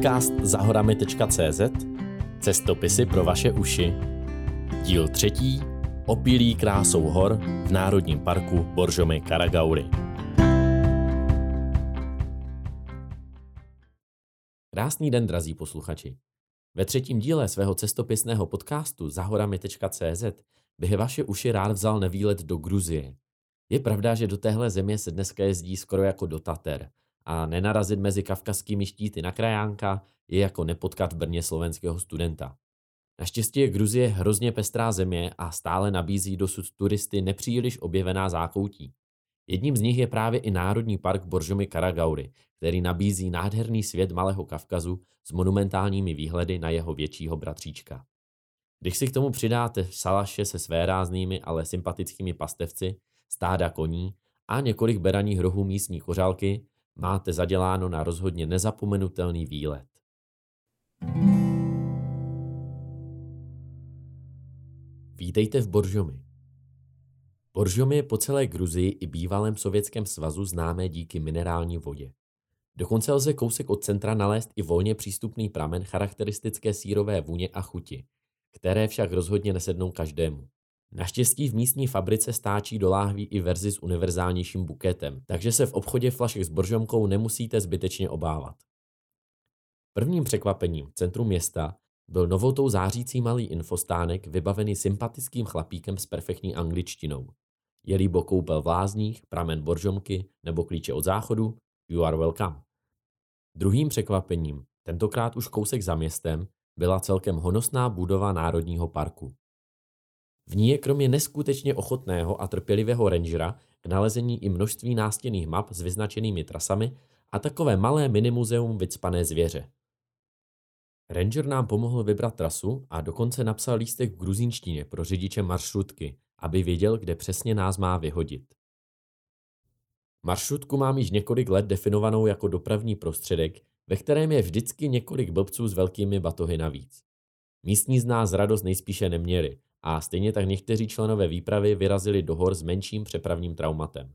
Podcast zahorami.cz Cestopisy pro vaše uši Díl třetí Opilý krásou hor v Národním parku Boržomy Karagaury Krásný den, drazí posluchači. Ve třetím díle svého cestopisného podcastu zahorami.cz bych vaše uši rád vzal na výlet do Gruzie. Je pravda, že do téhle země se dneska jezdí skoro jako do Tater a nenarazit mezi kavkazskými štíty na krajánka je jako nepotkat v Brně slovenského studenta. Naštěstí je Gruzie hrozně pestrá země a stále nabízí dosud turisty nepříliš objevená zákoutí. Jedním z nich je právě i Národní park Boržomy Karagaury, který nabízí nádherný svět Malého Kavkazu s monumentálními výhledy na jeho většího bratříčka. Když si k tomu přidáte salaše se své ráznými, ale sympatickými pastevci, stáda koní a několik beraních rohů místní kořálky, máte zaděláno na rozhodně nezapomenutelný výlet. Vítejte v Boržomi. Boržomy je po celé Gruzii i bývalém Sovětském svazu známé díky minerální vodě. Dokonce lze kousek od centra nalézt i volně přístupný pramen charakteristické sírové vůně a chuti, které však rozhodně nesednou každému. Naštěstí v místní fabrice stáčí do láhví i verzi s univerzálnějším buketem, takže se v obchodě flašek s boržomkou nemusíte zbytečně obávat. Prvním překvapením v centru města byl novotou zářící malý infostánek vybavený sympatickým chlapíkem s perfektní angličtinou. Je líbo koupel v lázních, pramen boržomky nebo klíče od záchodu, you are welcome. Druhým překvapením, tentokrát už kousek za městem, byla celkem honosná budova Národního parku. V ní je kromě neskutečně ochotného a trpělivého rangera k nalezení i množství nástěnných map s vyznačenými trasami a takové malé minimuzeum vycpané zvěře. Ranger nám pomohl vybrat trasu a dokonce napsal lístek v gruzínštině pro řidiče maršrutky, aby věděl, kde přesně nás má vyhodit. Maršrutku mám již několik let definovanou jako dopravní prostředek, ve kterém je vždycky několik blbců s velkými batohy navíc. Místní z nás radost nejspíše neměli a stejně tak někteří členové výpravy vyrazili do hor s menším přepravním traumatem.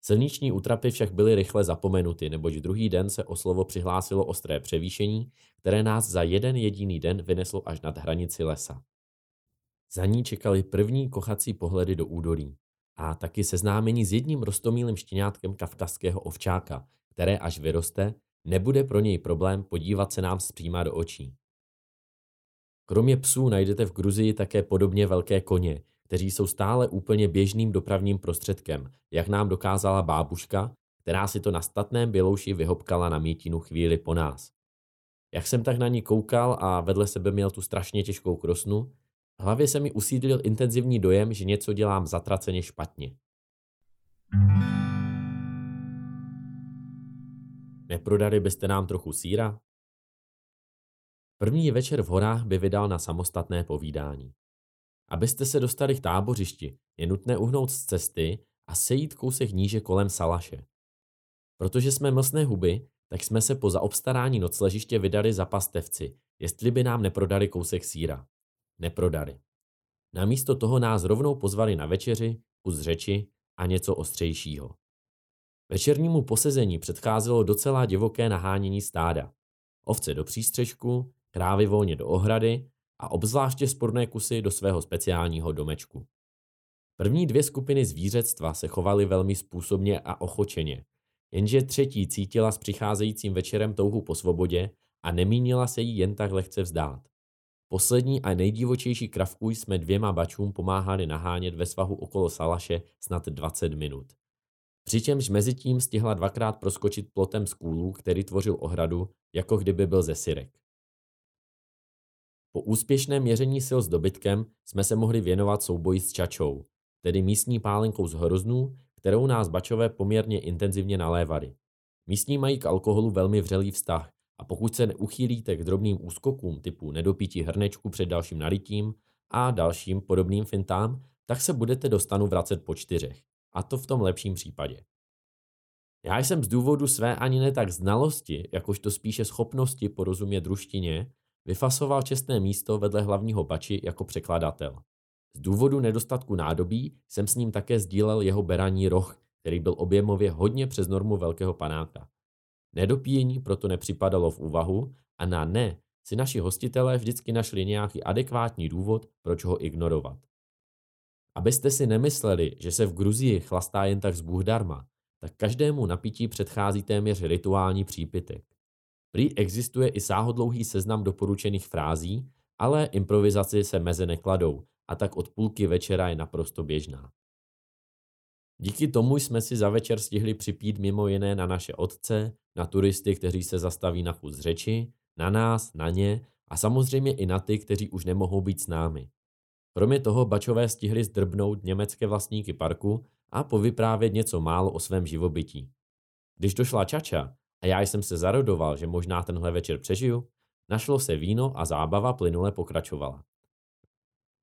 Silniční útrapy však byly rychle zapomenuty, neboť druhý den se o slovo přihlásilo ostré převýšení, které nás za jeden jediný den vyneslo až nad hranici lesa. Za ní čekali první kochací pohledy do údolí a taky seznámení s jedním rostomílým štěňátkem kavkazského ovčáka, které až vyroste, nebude pro něj problém podívat se nám zpříma do očí. Kromě psů najdete v Gruzii také podobně velké koně, kteří jsou stále úplně běžným dopravním prostředkem, jak nám dokázala bábuška, která si to na statném bělouši vyhopkala na mítinu chvíli po nás. Jak jsem tak na ní koukal a vedle sebe měl tu strašně těžkou krosnu, v hlavě se mi usídlil intenzivní dojem, že něco dělám zatraceně špatně. Neprodali byste nám trochu síra? První večer v horách by vydal na samostatné povídání. Abyste se dostali k tábořišti, je nutné uhnout z cesty a sejít kousek níže kolem Salaše. Protože jsme mlsné huby, tak jsme se po zaobstarání nocležiště vydali za pastevci, jestli by nám neprodali kousek síra. Neprodali. Namísto toho nás rovnou pozvali na večeři, kus řeči a něco ostřejšího. Večernímu posezení předcházelo docela divoké nahánění stáda. Ovce do přístřežku, krávy volně do ohrady a obzvláště sporné kusy do svého speciálního domečku. První dvě skupiny zvířectva se chovaly velmi způsobně a ochočeně, jenže třetí cítila s přicházejícím večerem touhu po svobodě a nemínila se jí jen tak lehce vzdát. Poslední a nejdivočejší kravku jsme dvěma bačům pomáhali nahánět ve svahu okolo Salaše snad 20 minut. Přičemž mezi tím stihla dvakrát proskočit plotem z kůlů, který tvořil ohradu, jako kdyby byl ze syrek. Po úspěšném měření sil s dobytkem jsme se mohli věnovat souboji s čačou, tedy místní pálenkou z hroznů, kterou nás bačové poměrně intenzivně nalévali. Místní mají k alkoholu velmi vřelý vztah a pokud se neuchýlíte k drobným úskokům typu nedopítí hrnečku před dalším nalitím a dalším podobným fintám, tak se budete do stanu vracet po čtyřech. A to v tom lepším případě. Já jsem z důvodu své ani ne tak znalosti, jakožto spíše schopnosti porozumět ruštině, Vyfasoval čestné místo vedle hlavního bači jako překladatel. Z důvodu nedostatku nádobí jsem s ním také sdílel jeho beraní roh, který byl objemově hodně přes normu velkého panáka. Nedopíjení proto nepřipadalo v úvahu a na ne si naši hostitelé vždycky našli nějaký adekvátní důvod, proč ho ignorovat. Abyste si nemysleli, že se v Gruzii chlastá jen tak z Bůh darma, tak každému napití předchází téměř rituální přípitek. Prý existuje i sáhodlouhý seznam doporučených frází, ale improvizaci se meze nekladou a tak od půlky večera je naprosto běžná. Díky tomu jsme si za večer stihli připít mimo jiné na naše otce, na turisty, kteří se zastaví na kus řeči, na nás, na ně a samozřejmě i na ty, kteří už nemohou být s námi. Kromě toho bačové stihli zdrbnout německé vlastníky parku a povyprávět něco málo o svém živobytí. Když došla Čača a já jsem se zarodoval, že možná tenhle večer přežiju, našlo se víno a zábava plynule pokračovala.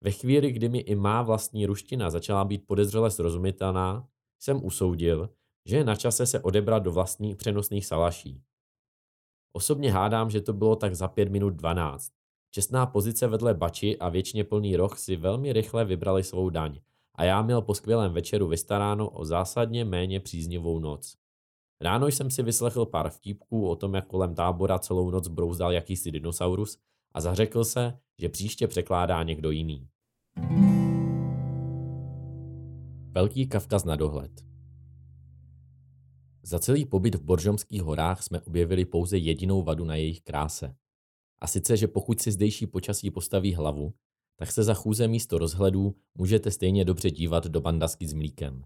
Ve chvíli, kdy mi i má vlastní ruština začala být podezřele srozumitelná, jsem usoudil, že je na čase se odebrat do vlastních přenosných salaší. Osobně hádám, že to bylo tak za pět minut 12. Čestná pozice vedle bači a věčně plný roh si velmi rychle vybrali svou daň a já měl po skvělém večeru vystaráno o zásadně méně příznivou noc. Ráno jsem si vyslechl pár vtípků o tom, jak kolem tábora celou noc brouzdal jakýsi dinosaurus a zařekl se, že příště překládá někdo jiný. Velký Kavkaz na dohled Za celý pobyt v Boržomských horách jsme objevili pouze jedinou vadu na jejich kráse. A sice, že pokud si zdejší počasí postaví hlavu, tak se za chůze místo rozhledů můžete stejně dobře dívat do bandasky s mlíkem.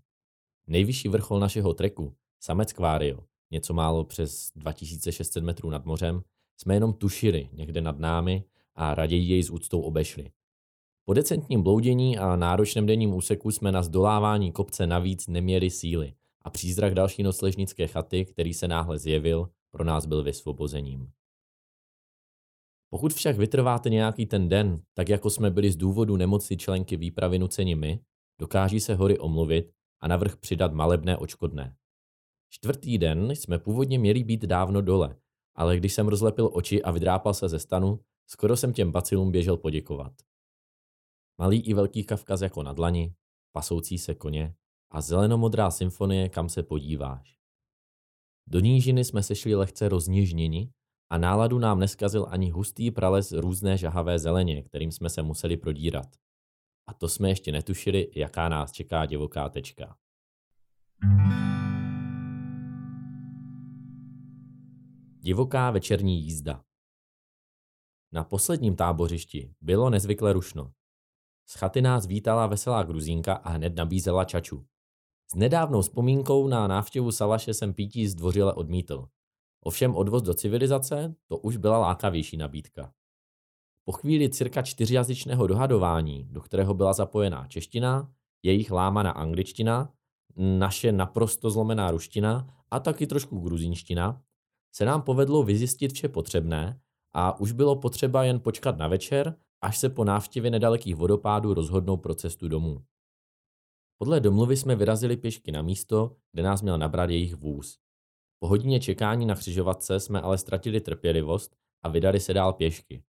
Nejvyšší vrchol našeho treku, Samec Kvário, něco málo přes 2600 metrů nad mořem, jsme jenom tušili někde nad námi a raději jej s úctou obešli. Po decentním bloudění a náročném denním úseku jsme na zdolávání kopce navíc neměli síly a přízrak další nocležnické chaty, který se náhle zjevil, pro nás byl vysvobozením. Pokud však vytrváte nějaký ten den, tak jako jsme byli z důvodu nemoci členky výpravy nuceni my, dokáží se hory omluvit a navrh přidat malebné očkodné. Čtvrtý den jsme původně měli být dávno dole, ale když jsem rozlepil oči a vydrápal se ze stanu, skoro jsem těm bacilům běžel poděkovat. Malý i velký Kavkaz jako na dlani, pasoucí se koně a zelenomodrá symfonie, kam se podíváš. Do nížiny jsme sešli lehce rozněžněni a náladu nám neskazil ani hustý prales různé žahavé zeleně, kterým jsme se museli prodírat. A to jsme ještě netušili, jaká nás čeká divoká tečka. Divoká večerní jízda Na posledním tábořišti bylo nezvykle rušno. Z chaty nás vítala veselá gruzínka a hned nabízela čaču. S nedávnou vzpomínkou na návštěvu Salaše jsem pítí zdvořile odmítl. Ovšem odvoz do civilizace, to už byla lákavější nabídka. Po chvíli cirka čtyřjazyčného dohadování, do kterého byla zapojená čeština, jejich lámaná angličtina, naše naprosto zlomená ruština a taky trošku gruzínština, se nám povedlo vyzjistit vše potřebné a už bylo potřeba jen počkat na večer, až se po návštěvě nedalekých vodopádů rozhodnou pro cestu domů. Podle domluvy jsme vyrazili pěšky na místo, kde nás měl nabrat jejich vůz. Po hodině čekání na křižovatce jsme ale ztratili trpělivost a vydali se dál pěšky.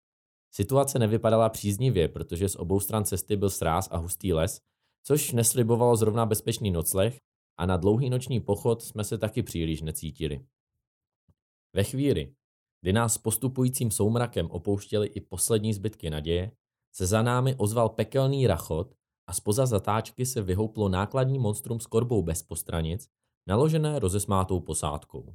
Situace nevypadala příznivě, protože z obou stran cesty byl sráz a hustý les, což neslibovalo zrovna bezpečný nocleh a na dlouhý noční pochod jsme se taky příliš necítili. Ve chvíli, kdy nás postupujícím soumrakem opouštěly i poslední zbytky naděje, se za námi ozval pekelný rachot a spoza zatáčky se vyhouplo nákladní monstrum s korbou bez postranic, naložené rozesmátou posádkou.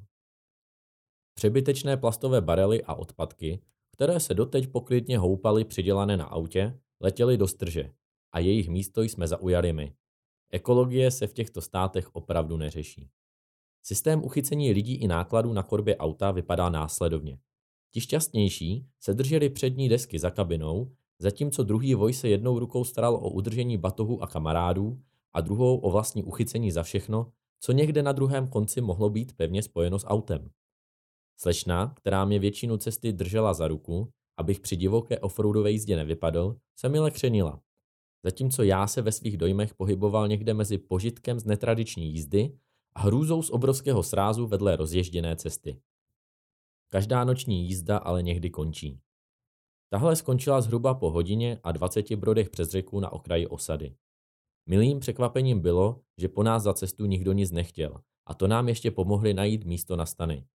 Přebytečné plastové barely a odpadky, které se doteď poklidně houpaly přidělané na autě, letěly do strže a jejich místo jsme zaujali my. Ekologie se v těchto státech opravdu neřeší. Systém uchycení lidí i nákladů na korbě auta vypadá následovně. Ti šťastnější se drželi přední desky za kabinou, zatímco druhý voj se jednou rukou staral o udržení batohu a kamarádů a druhou o vlastní uchycení za všechno, co někde na druhém konci mohlo být pevně spojeno s autem. Slečna, která mě většinu cesty držela za ruku, abych při divoké offroadové jízdě nevypadl, se mi lekřenila. Zatímco já se ve svých dojmech pohyboval někde mezi požitkem z netradiční jízdy a hrůzou z obrovského srázu vedle rozježděné cesty. Každá noční jízda ale někdy končí. Tahle skončila zhruba po hodině a 20 brodech přes řeku na okraji osady. Milým překvapením bylo, že po nás za cestu nikdo nic nechtěl a to nám ještě pomohli najít místo na stany.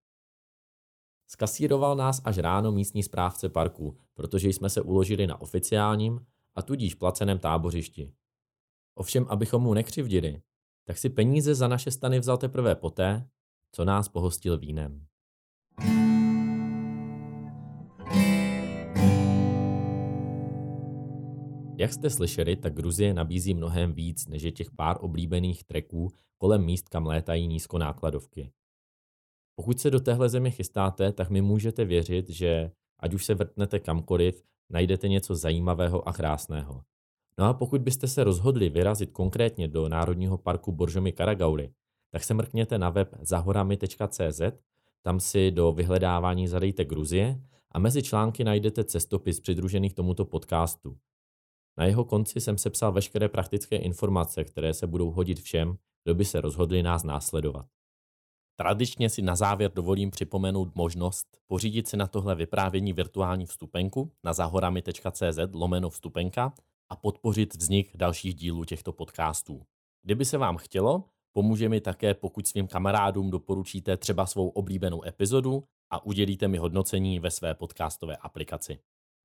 Skasíroval nás až ráno místní správce parku, protože jsme se uložili na oficiálním a tudíž placeném tábořišti. Ovšem, abychom mu nekřivdili, tak si peníze za naše stany vzal teprve poté, co nás pohostil vínem. Jak jste slyšeli, tak Gruzie nabízí mnohem víc, než je těch pár oblíbených treků kolem míst, kam létají nízkonákladovky. Pokud se do téhle země chystáte, tak mi můžete věřit, že ať už se vrtnete kamkoliv, najdete něco zajímavého a krásného. No a pokud byste se rozhodli vyrazit konkrétně do Národního parku Boržomy Karagauly, tak se mrkněte na web zahorami.cz, tam si do vyhledávání zadejte Gruzie a mezi články najdete cestopis přidružený k tomuto podcastu. Na jeho konci jsem sepsal veškeré praktické informace, které se budou hodit všem, kdo by se rozhodli nás následovat. Tradičně si na závěr dovolím připomenout možnost pořídit si na tohle vyprávění virtuální vstupenku na zahorami.cz lomeno vstupenka a podpořit vznik dalších dílů těchto podcastů. Kdyby se vám chtělo, pomůže mi také, pokud svým kamarádům doporučíte třeba svou oblíbenou epizodu a udělíte mi hodnocení ve své podcastové aplikaci.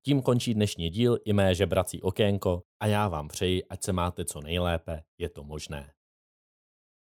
Tím končí dnešní díl i mé žebrací okénko a já vám přeji, ať se máte co nejlépe, je to možné.